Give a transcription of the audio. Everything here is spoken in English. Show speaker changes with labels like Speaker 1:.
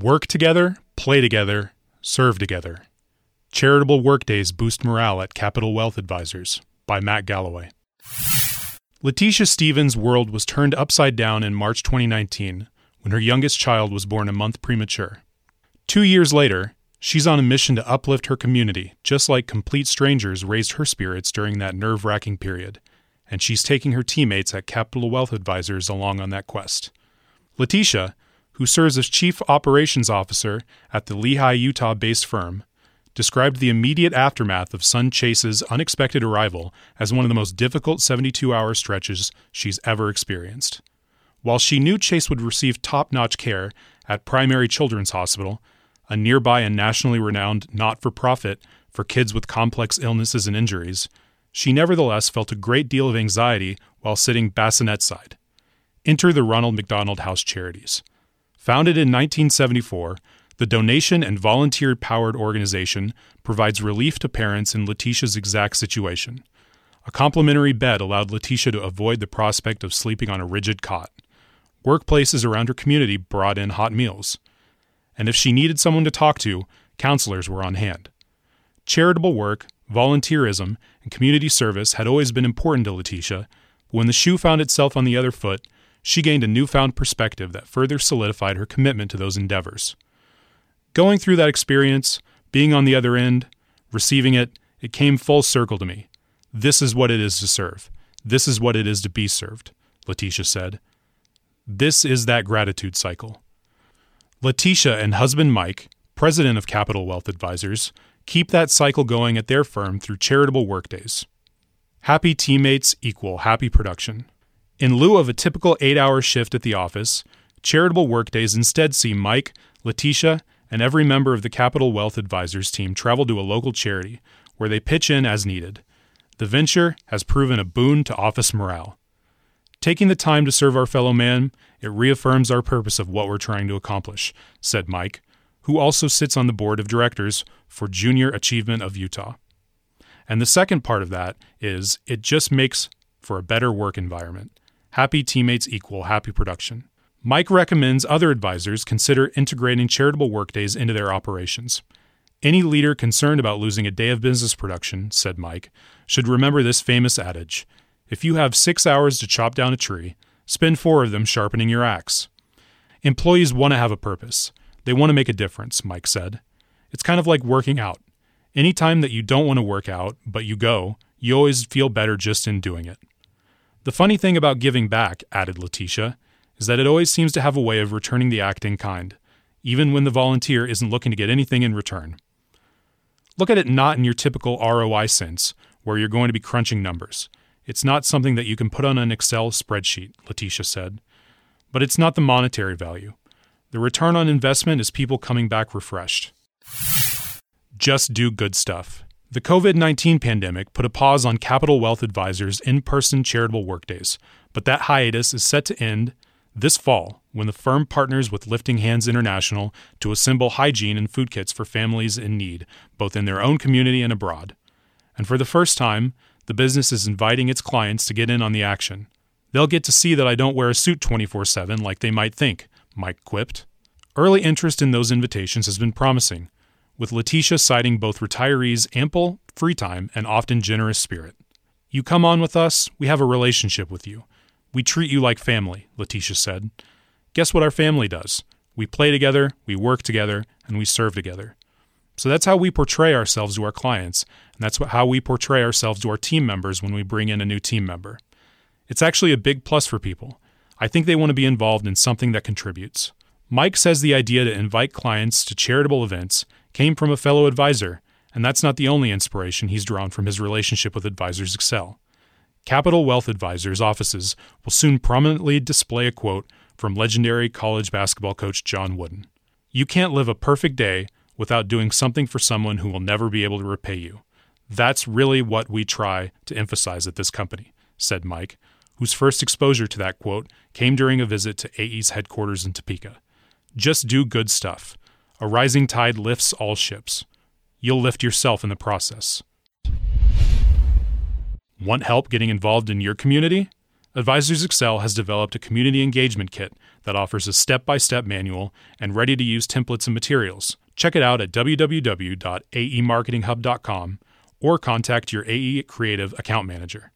Speaker 1: Work together, play together, serve together. Charitable Workdays Boost Morale at Capital Wealth Advisors by Matt Galloway. Letitia Stevens' world was turned upside down in March 2019 when her youngest child was born a month premature. Two years later, she's on a mission to uplift her community, just like complete strangers raised her spirits during that nerve wracking period, and she's taking her teammates at Capital Wealth Advisors along on that quest. Letitia, who serves as Chief Operations Officer at the Lehi, Utah based firm, described the immediate aftermath of son Chase's unexpected arrival as one of the most difficult 72 hour stretches she's ever experienced. While she knew Chase would receive top notch care at Primary Children's Hospital, a nearby and nationally renowned not for profit for kids with complex illnesses and injuries, she nevertheless felt a great deal of anxiety while sitting bassinet side. Enter the Ronald McDonald House Charities. Founded in 1974, the donation and volunteer powered organization provides relief to parents in Letitia's exact situation. A complimentary bed allowed Letitia to avoid the prospect of sleeping on a rigid cot. Workplaces around her community brought in hot meals. And if she needed someone to talk to, counselors were on hand. Charitable work, volunteerism, and community service had always been important to Letitia, when the shoe found itself on the other foot, she gained a newfound perspective that further solidified her commitment to those endeavors. Going through that experience, being on the other end, receiving it, it came full circle to me. This is what it is to serve. This is what it is to be served, Letitia said. This is that gratitude cycle. Letitia and husband Mike, president of Capital Wealth Advisors, keep that cycle going at their firm through charitable workdays. Happy teammates equal happy production. In lieu of a typical eight hour shift at the office, charitable workdays instead see Mike, Letitia, and every member of the Capital Wealth Advisors team travel to a local charity where they pitch in as needed. The venture has proven a boon to office morale. Taking the time to serve our fellow man, it reaffirms our purpose of what we're trying to accomplish, said Mike, who also sits on the board of directors for Junior Achievement of Utah. And the second part of that is it just makes for a better work environment. Happy teammates equal happy production. Mike recommends other advisors consider integrating charitable workdays into their operations. Any leader concerned about losing a day of business production, said Mike, should remember this famous adage If you have six hours to chop down a tree, spend four of them sharpening your axe. Employees want to have a purpose. They want to make a difference, Mike said. It's kind of like working out. Any time that you don't want to work out, but you go, you always feel better just in doing it. The funny thing about giving back, added Letitia, is that it always seems to have a way of returning the act in kind, even when the volunteer isn't looking to get anything in return. Look at it not in your typical ROI sense, where you're going to be crunching numbers. It's not something that you can put on an Excel spreadsheet, Letitia said. But it's not the monetary value. The return on investment is people coming back refreshed. Just do good stuff. The COVID 19 pandemic put a pause on Capital Wealth Advisors' in person charitable workdays, but that hiatus is set to end this fall, when the firm partners with Lifting Hands International to assemble hygiene and food kits for families in need, both in their own community and abroad. And for the first time, the business is inviting its clients to get in on the action. They'll get to see that I don't wear a suit 24 7 like they might think, Mike quipped. Early interest in those invitations has been promising, with Letitia citing both retirees' ample free time and often generous spirit. You come on with us, we have a relationship with you. We treat you like family, Letitia said. Guess what our family does? We play together, we work together, and we serve together. So that's how we portray ourselves to our clients, and that's how we portray ourselves to our team members when we bring in a new team member. It's actually a big plus for people. I think they want to be involved in something that contributes. Mike says the idea to invite clients to charitable events came from a fellow advisor, and that's not the only inspiration he's drawn from his relationship with Advisors Excel. Capital Wealth Advisors offices will soon prominently display a quote from legendary college basketball coach John Wooden You can't live a perfect day without doing something for someone who will never be able to repay you. That's really what we try to emphasize at this company, said Mike, whose first exposure to that quote came during a visit to AE's headquarters in Topeka. Just do good stuff. A rising tide lifts all ships. You'll lift yourself in the process. Want help getting involved in your community? Advisors Excel has developed a community engagement kit that offers a step by step manual and ready to use templates and materials. Check it out at www.aemarketinghub.com or contact your AE Creative account manager.